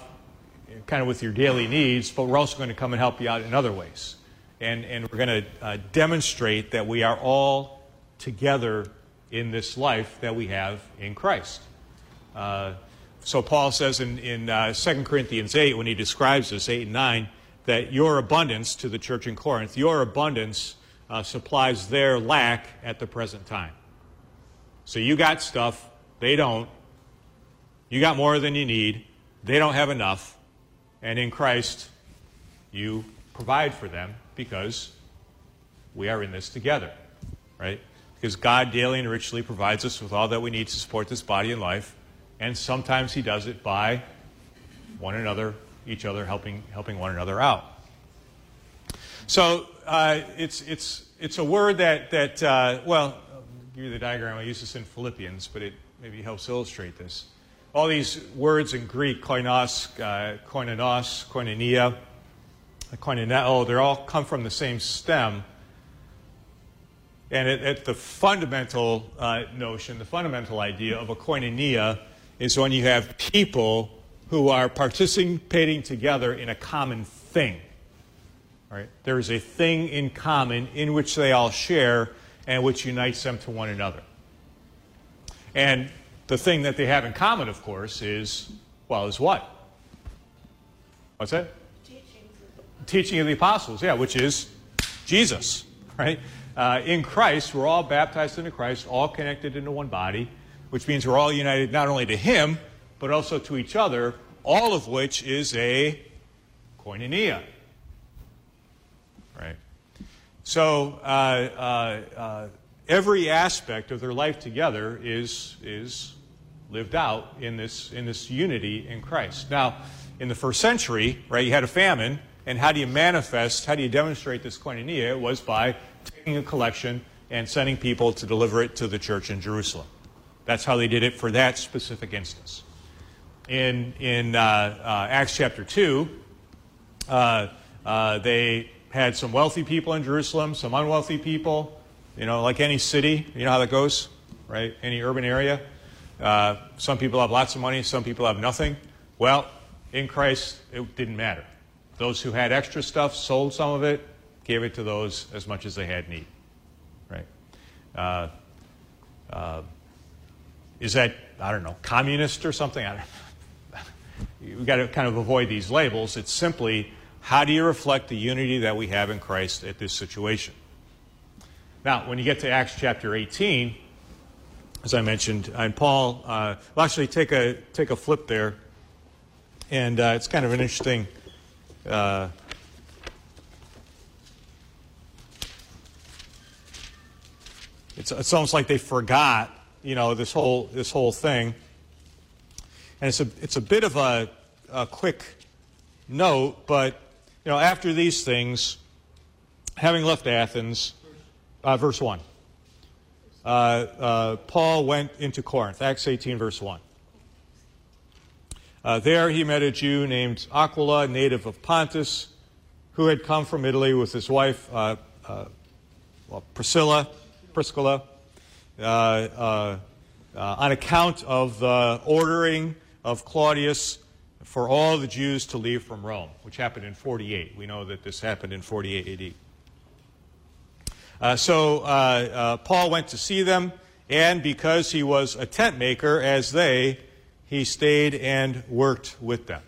Speaker 1: kind of with your daily needs, but we're also going to come and help you out in other ways, and and we're going to uh, demonstrate that we are all together in this life that we have in Christ. Uh, so Paul says in, in uh, 2 Corinthians 8, when he describes this, 8 and 9, that your abundance to the church in Corinth, your abundance uh, supplies their lack at the present time. So you got stuff, they don't. You got more than you need, they don't have enough. And in Christ, you provide for them because we are in this together, right? Because God daily and richly provides us with all that we need to support this body and life. And sometimes He does it by one another each other, helping, helping one another out. So uh, it's, it's, it's a word that, that uh, well, I'll give you the diagram. I use this in Philippians, but it maybe helps illustrate this. all these words in Greek, koinos, uh, koinonos, koinonia, koinoneo, they all come from the same stem. And at, at the fundamental uh, notion, the fundamental idea of a koinonia is when you have people who are participating together in a common thing. Right? There is a thing in common in which they all share and which unites them to one another. And the thing that they have in common, of course, is, well, is what? What's that? Teaching of the apostles, yeah, which is Jesus, right? Uh, in Christ, we're all baptized into Christ, all connected into one body, which means we're all united not only to Him, but also to each other, all of which is a koinonia. Right? So, uh, uh, uh every aspect of their life together is, is lived out in this, in this unity in Christ. Now, in the first century, right, you had a famine, and how do you manifest, how do you demonstrate this koinonia? It was by taking a collection and sending people to deliver it to the church in Jerusalem. That's how they did it for that specific instance. In, in uh, uh, Acts chapter 2, uh, uh they had some wealthy people in Jerusalem, some unwealthy people. You know, like any city, you know how that goes, right? Any urban area. Uh, some people have lots of money, some people have nothing. Well, in Christ, it didn't matter. Those who had extra stuff sold some of it, gave it to those as much as they had need. Right? Uh, uh, is that, I don't know, communist or something? I We've got to kind of avoid these labels. It's simply how do you reflect the unity that we have in Christ at this situation? Now, when you get to Acts chapter 18, as I mentioned, and Paul, uh, will actually take a, take a flip there, and uh, it's kind of an interesting. Uh, it's, it's almost like they forgot, you know, this whole, this whole thing. And it's a, it's a bit of a, a quick note, but, you know, after these things, having left Athens, uh, verse 1. Uh, uh, Paul went into Corinth, Acts 18, verse 1. Uh, there he met a Jew named Aquila, native of Pontus, who had come from Italy with his wife, uh, uh, well, Priscilla, Priscilla, uh, on account of the ordering of Claudius for all the Jews to leave from Rome, which happened in 48. We know that this happened in 48 AD. Uh, so uh, uh, Paul went to see them, and because he was a tent maker, as they, he stayed and worked with them.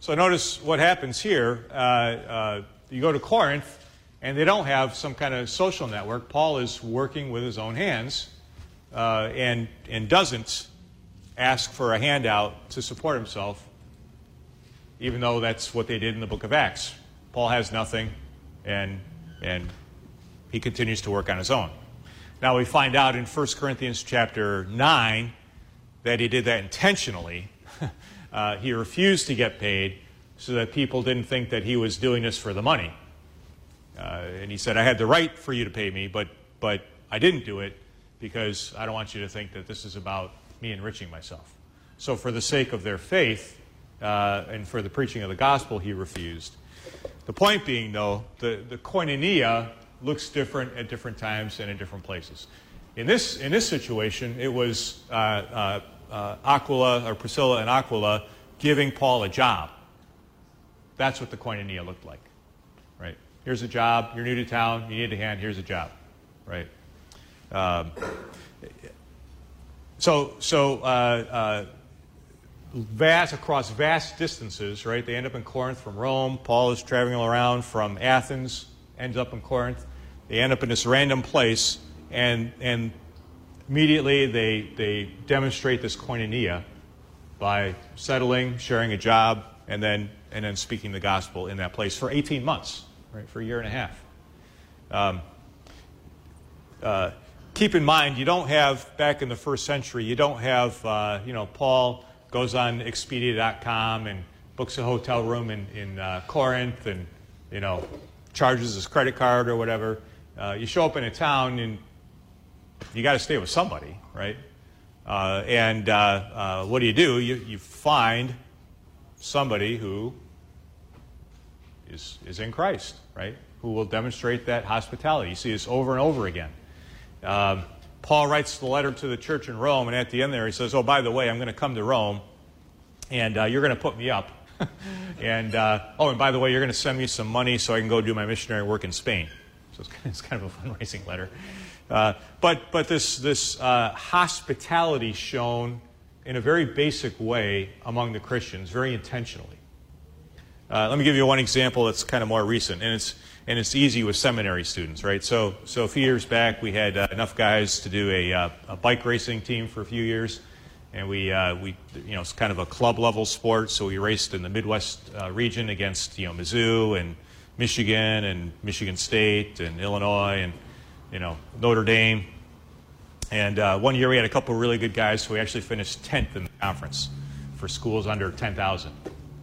Speaker 1: So notice what happens here. Uh, uh, you go to Corinth, and they don't have some kind of social network. Paul is working with his own hands uh, and, and doesn't ask for a handout to support himself, even though that's what they did in the book of Acts. Paul has nothing, and, and he continues to work on his own. Now we find out in 1 Corinthians chapter 9 that he did that intentionally. uh, he refused to get paid so that people didn't think that he was doing this for the money. Uh, and he said, I had the right for you to pay me, but, but I didn't do it because I don't want you to think that this is about me enriching myself. So, for the sake of their faith uh, and for the preaching of the gospel, he refused. The point being, though, the, the koinonia looks different at different times and in different places. In this, in this situation, it was uh, uh, Aquila, or Priscilla and Aquila, giving Paul a job. That's what the koinonia looked like, right? Here's a job. You're new to town. You need a hand. Here's a job, right? Um, so, so uh, uh, vast across vast distances, right? They end up in Corinth from Rome. Paul is traveling around from Athens, ends up in Corinth. They end up in this random place, and, and immediately they, they demonstrate this koinonia by settling, sharing a job, and then, and then speaking the gospel in that place for 18 months, right, for a year and a half. Um, uh, keep in mind, you don't have, back in the first century, you don't have, uh, you know, Paul goes on Expedia.com and books a hotel room in, in uh, Corinth and, you know, charges his credit card or whatever. Uh, you show up in a town and you got to stay with somebody, right? Uh, and uh, uh, what do you do? You, you find somebody who is, is in Christ, right? Who will demonstrate that hospitality. You see this over and over again. Um, Paul writes the letter to the church in Rome, and at the end there he says, Oh, by the way, I'm going to come to Rome, and uh, you're going to put me up. and, uh, oh, and by the way, you're going to send me some money so I can go do my missionary work in Spain. So it's, it's kind of a fundraising letter. Uh, but but this, this uh, hospitality shown in a very basic way among the Christians, very intentionally. Uh, let me give you one example that's kind of more recent, and it's and it's easy with seminary students, right? So so a few years back, we had uh, enough guys to do a, uh, a, bike racing team for a few years, and we uh, we you know it's kind of a club level sport, so we raced in the Midwest region against you know Mizzou and Michigan and Michigan State and Illinois and you know, Notre Dame. And uh, one year we had a couple really good guys, so we actually finished 10th in the conference for schools under 10,000,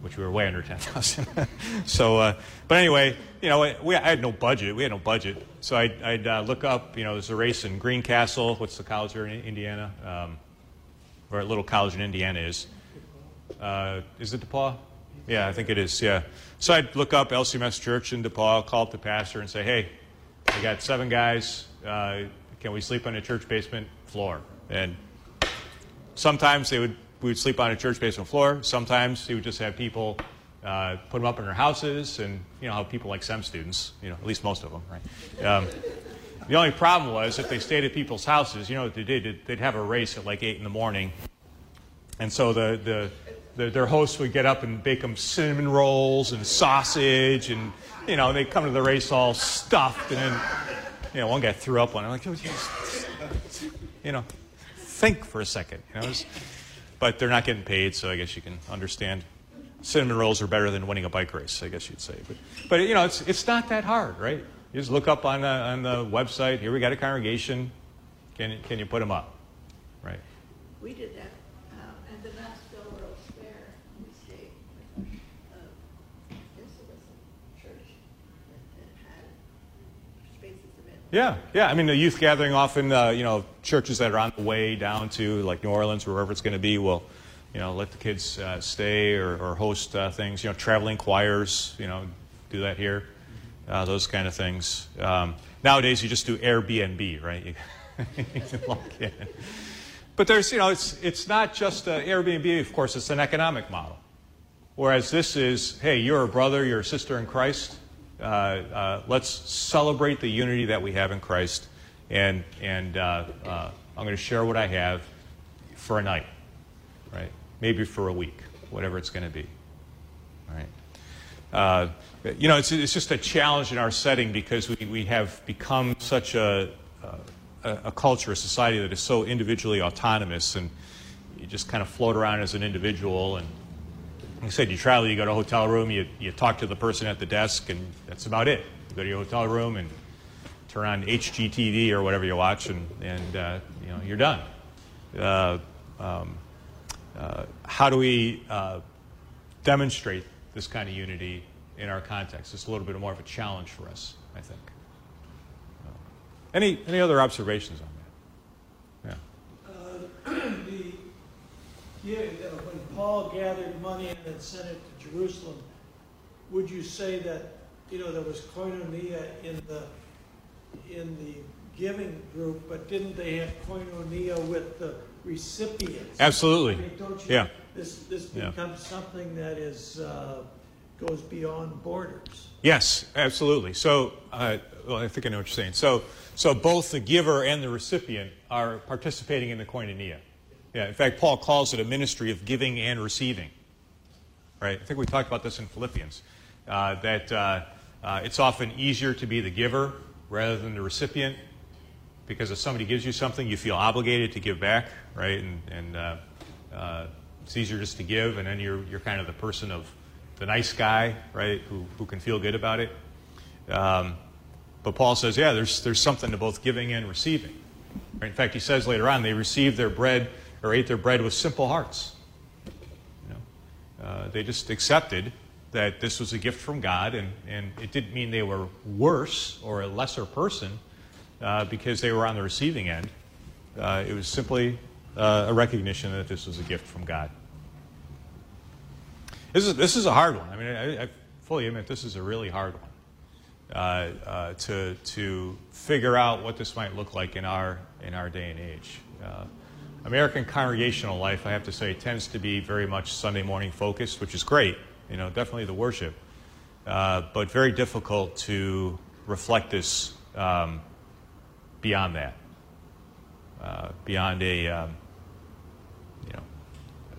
Speaker 1: which we were way under 10,000. so, uh, but anyway, you know, we, I had no budget. We had no budget. So I'd, I'd uh, look up, you know, there's a race in Greencastle. What's the college here in Indiana? Um, where a little college in Indiana is. Uh, is it DePauw? Yeah, I think it is, yeah. So I'd look up LCMS Church in DePauw, call up the pastor and say, hey, we got seven guys. Uh, can we sleep on a church basement floor? And sometimes they would we would sleep on a church basement floor. Sometimes he would just have people uh, put them up in their houses, and you know how people like SEM students, you know, at least most of them, right? Um, the only problem was if they stayed at people's houses, you know what they did? They'd have a race at like eight in the morning, and so the the, the their hosts would get up and bake them cinnamon rolls and sausage and you know, they come to the race all stuffed, and then, you know, one guy threw up one. I'm like, oh, you know, think for a second, you know. But they're not getting paid, so I guess you can understand. Cinnamon rolls are better than winning a bike race, I guess you'd say. But, but you know, it's, it's not that hard, right? You just look up on the, on the website, here we got a congregation, can, can you put them up, right?
Speaker 3: We did that
Speaker 1: Yeah, yeah. I mean, the youth gathering often, uh, you know, churches that are on the way down to like New Orleans or wherever it's going to be will, you know, let the kids uh, stay or, or host uh, things. You know, traveling choirs, you know, do that here. Uh, those kind of things. Um, nowadays, you just do Airbnb, right? You, but there's, you know, it's it's not just Airbnb. Of course, it's an economic model. Whereas this is, hey, you're a brother, you're a sister in Christ. Uh, uh, let's celebrate the unity that we have in Christ, and and uh, I'm going to share what I have for a night, right? Maybe for a week, whatever it's going to be, right? Uh, you know, it's, it's just a challenge in our setting because we, we have become such a, a, a, culture, a society that is so individually autonomous, and you just kind of float around as an individual and like I said, you travel, you go to a hotel room, you, you talk to the person at the desk, and that's about it. You go to your hotel room and turn on HGTV or whatever you watch, and, and uh, you know, you're done. Uh, um, uh, how do we uh, demonstrate this kind of unity in our context? It's a little bit more of a challenge for us, I think. Uh, any, any other observations on that?
Speaker 2: Yeah. Uh, the, yeah, Paul gathered money and then sent it to Jerusalem, would you say that, you know, there was koinonia in the, in the giving group, but didn't they have koinonia with the recipients?
Speaker 1: Absolutely. I
Speaker 2: mean, don't you,
Speaker 1: yeah.
Speaker 2: This, this becomes yeah. something that is, uh, goes beyond borders.
Speaker 1: Yes, absolutely. So, uh, well, I think I know what you're saying. So, so both the giver and the recipient are participating in the koinonia. Yeah, in fact, Paul calls it a ministry of giving and receiving. Right? I think we talked about this in Philippians. Uh, that uh, uh, it's often easier to be the giver rather than the recipient because if somebody gives you something, you feel obligated to give back, right? And, and uh, uh, it's easier just to give, and then you're, you're kind of the person of the nice guy, right, who, who can feel good about it. Um, but Paul says, yeah, there's, there's something to both giving and receiving. Right? In fact, he says later on, they received their bread or ate their bread with simple hearts. You know, uh, they just accepted that this was a gift from God, and, and it didn't mean they were worse or a lesser person uh, because they were on the receiving end. Uh, it was simply uh, a recognition that this was a gift from God. This is, this is a hard one. I mean, I, I fully admit this is a really hard one. Uh, uh, to, to figure out what this might look like in our, in our day and age. Uh, American congregational life, I have to say, tends to be very much Sunday morning focused, which is great, you know, definitely the worship, uh, but very difficult to reflect this um, beyond that, uh, beyond a, um, you know,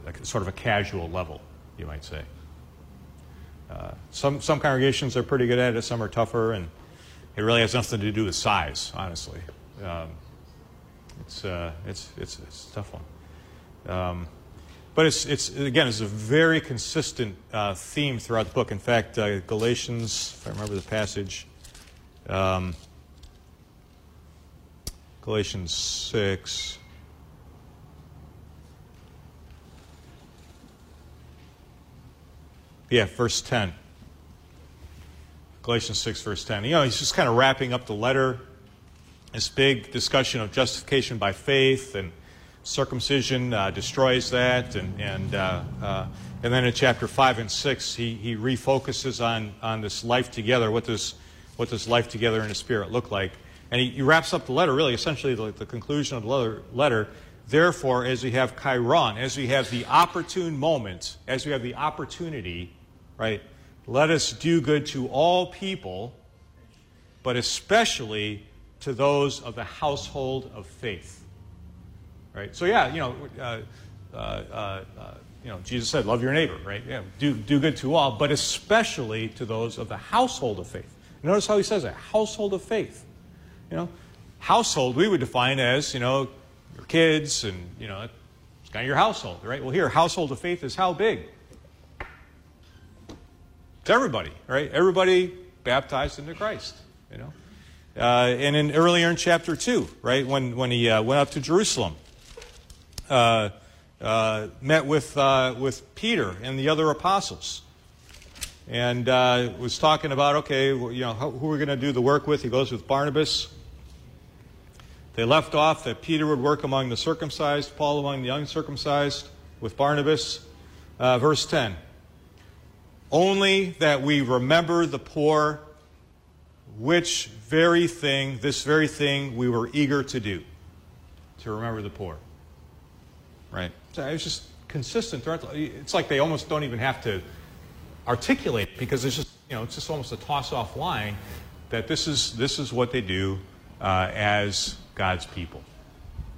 Speaker 1: like sort of a casual level, you might say. Uh, some, some congregations are pretty good at it, some are tougher, and it really has nothing to do with size, honestly. Um, it's, uh, it's, it's, it's a tough one. Um, but it's, it's, again, it's a very consistent uh, theme throughout the book. In fact, uh, Galatians, if I remember the passage, um, Galatians 6. Yeah, verse 10. Galatians 6, verse 10. You know, he's just kind of wrapping up the letter. This big discussion of justification by faith and circumcision uh, destroys that. And, and, uh, uh, and then in chapter 5 and 6, he, he refocuses on, on this life together. What does, what does life together in the Spirit look like? And he, he wraps up the letter, really, essentially, the, the conclusion of the letter, letter. Therefore, as we have kairon, as we have the opportune moment, as we have the opportunity right? Let us do good to all people, but especially to those of the household of faith. Right? So, yeah, you know, uh, uh, uh, you know, Jesus said, love your neighbor, right? Yeah, do, do good to all, but especially to those of the household of faith. Notice how he says that household of faith. You know, household we would define as, you know, your kids and, you know, it's kind of your household, right? Well, here, household of faith is how big? It's everybody, right? Everybody baptized into Christ, you know. Uh, and in earlier in chapter two, right, when when he uh, went up to Jerusalem, uh, uh met with uh, with Peter and the other apostles, and uh, was talking about okay, you know, who, we're going to do the work with. He goes with Barnabas. They left off that Peter would work among the circumcised, Paul among the uncircumcised, with Barnabas. verse ten. Only that we remember the poor, which very thing, this very thing we were eager to do, to remember the poor. Right? So it's just consistent throughout. It's like they almost don't even have to articulate it because it's just, you know, it's just almost a toss off line that this is, this is what they do uh, as God's people.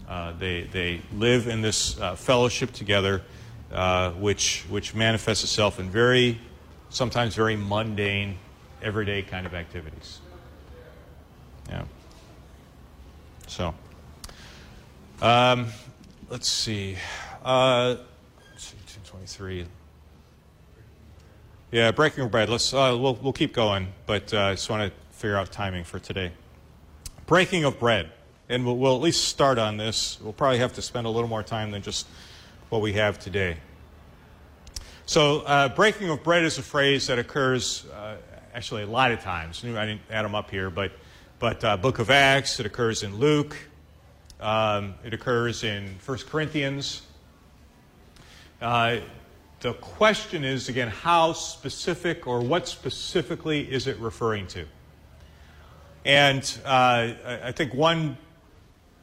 Speaker 1: Uh, they, they live in this uh, fellowship together, uh, which, which manifests itself in very sometimes very mundane, everyday kind of activities. Yeah. So, um, let's see. Uh, let's see, 223. Yeah, breaking of bread. Let's uh, we'll we'll keep going, but uh, I just want to figure out timing for today. Breaking of bread, and we'll, we'll at least start on this. We'll probably have to spend a little more time than just what we have today. So, uh, breaking of bread is a phrase that occurs uh, actually a lot of times. I didn't add them up here, but, but uh, Book of Acts, it occurs in Luke, um, it occurs in 1 Corinthians. Uh, the question is, again, how specific or what specifically is it referring to? And uh, I think one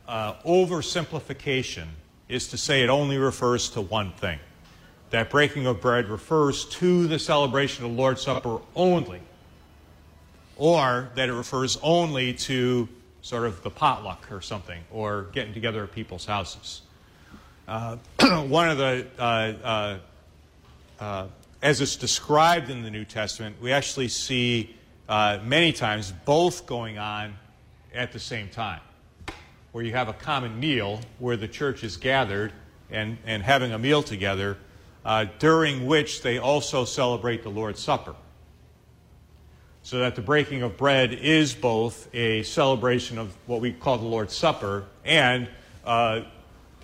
Speaker 1: uh, oversimplification is to say it only refers to one thing that breaking of bread refers to the celebration of the Lord's Supper only, or that it refers only to sort of the potluck or something, or getting together at people's houses. Uh, one of the, uh, uh, uh, as it's described in the New Testament, we actually see uh, many times both going on at the same time, where you have a common meal where the church is gathered and, and having a meal together uh, during which they also celebrate the Lord's Supper. So that the breaking of bread is both a celebration of what we call the Lord's Supper and uh,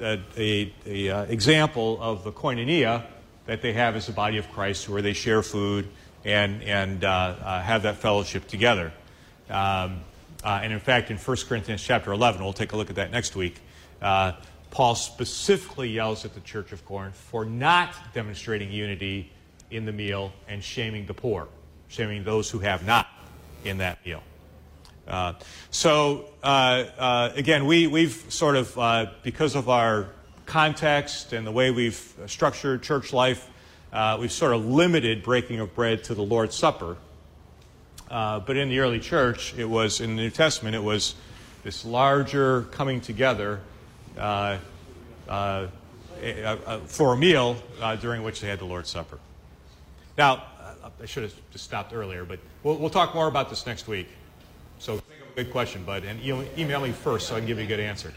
Speaker 1: a, a, a uh, example of the koinonia that they have as the body of Christ, where they share food and, and uh, uh, have that fellowship together. Um, uh, and in fact, in 1 Corinthians chapter 11, we'll take a look at that next week, Paul specifically yells at the church of Corinth for not demonstrating unity in the meal and shaming the poor, shaming those who have not in that meal. Uh, so, uh, uh, again, we, we've sort of, uh, because of our context and the way we've structured church life, uh, we've sort of limited breaking of bread to the Lord's Supper. But in the early church, it was, in the New Testament, it was this larger coming together for a meal during which they had the Lord's Supper. Now, I should have just stopped earlier, but we'll, we'll talk more about this next week. So think of a good question, bud, and email me first so I can give you a good answer.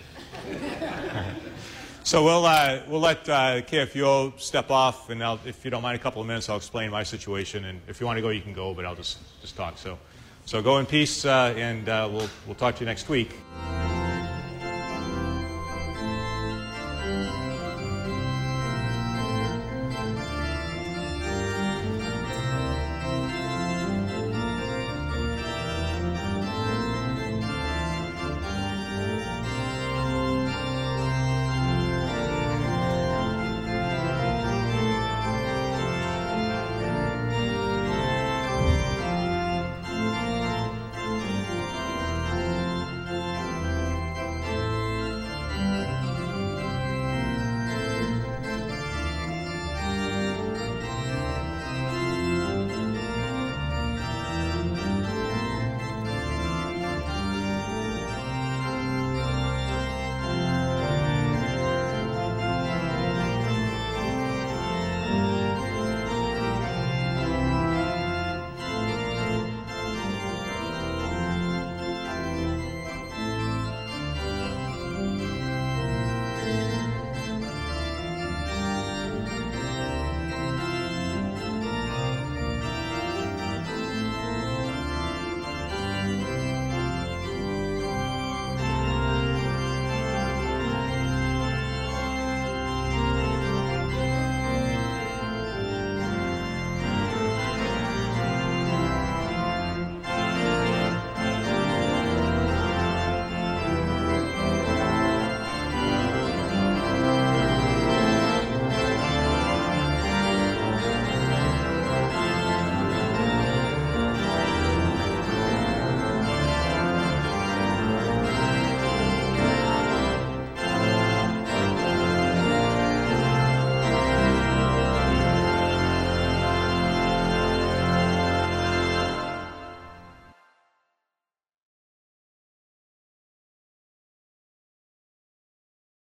Speaker 1: so we'll, uh, we'll let uh, KFUO step off, and I'll, if you don't mind a couple of minutes, I'll explain my situation. And if you want to go, you can go, but I'll just, just talk. So, so go in peace, uh, and uh, we'll, we'll talk to you next week.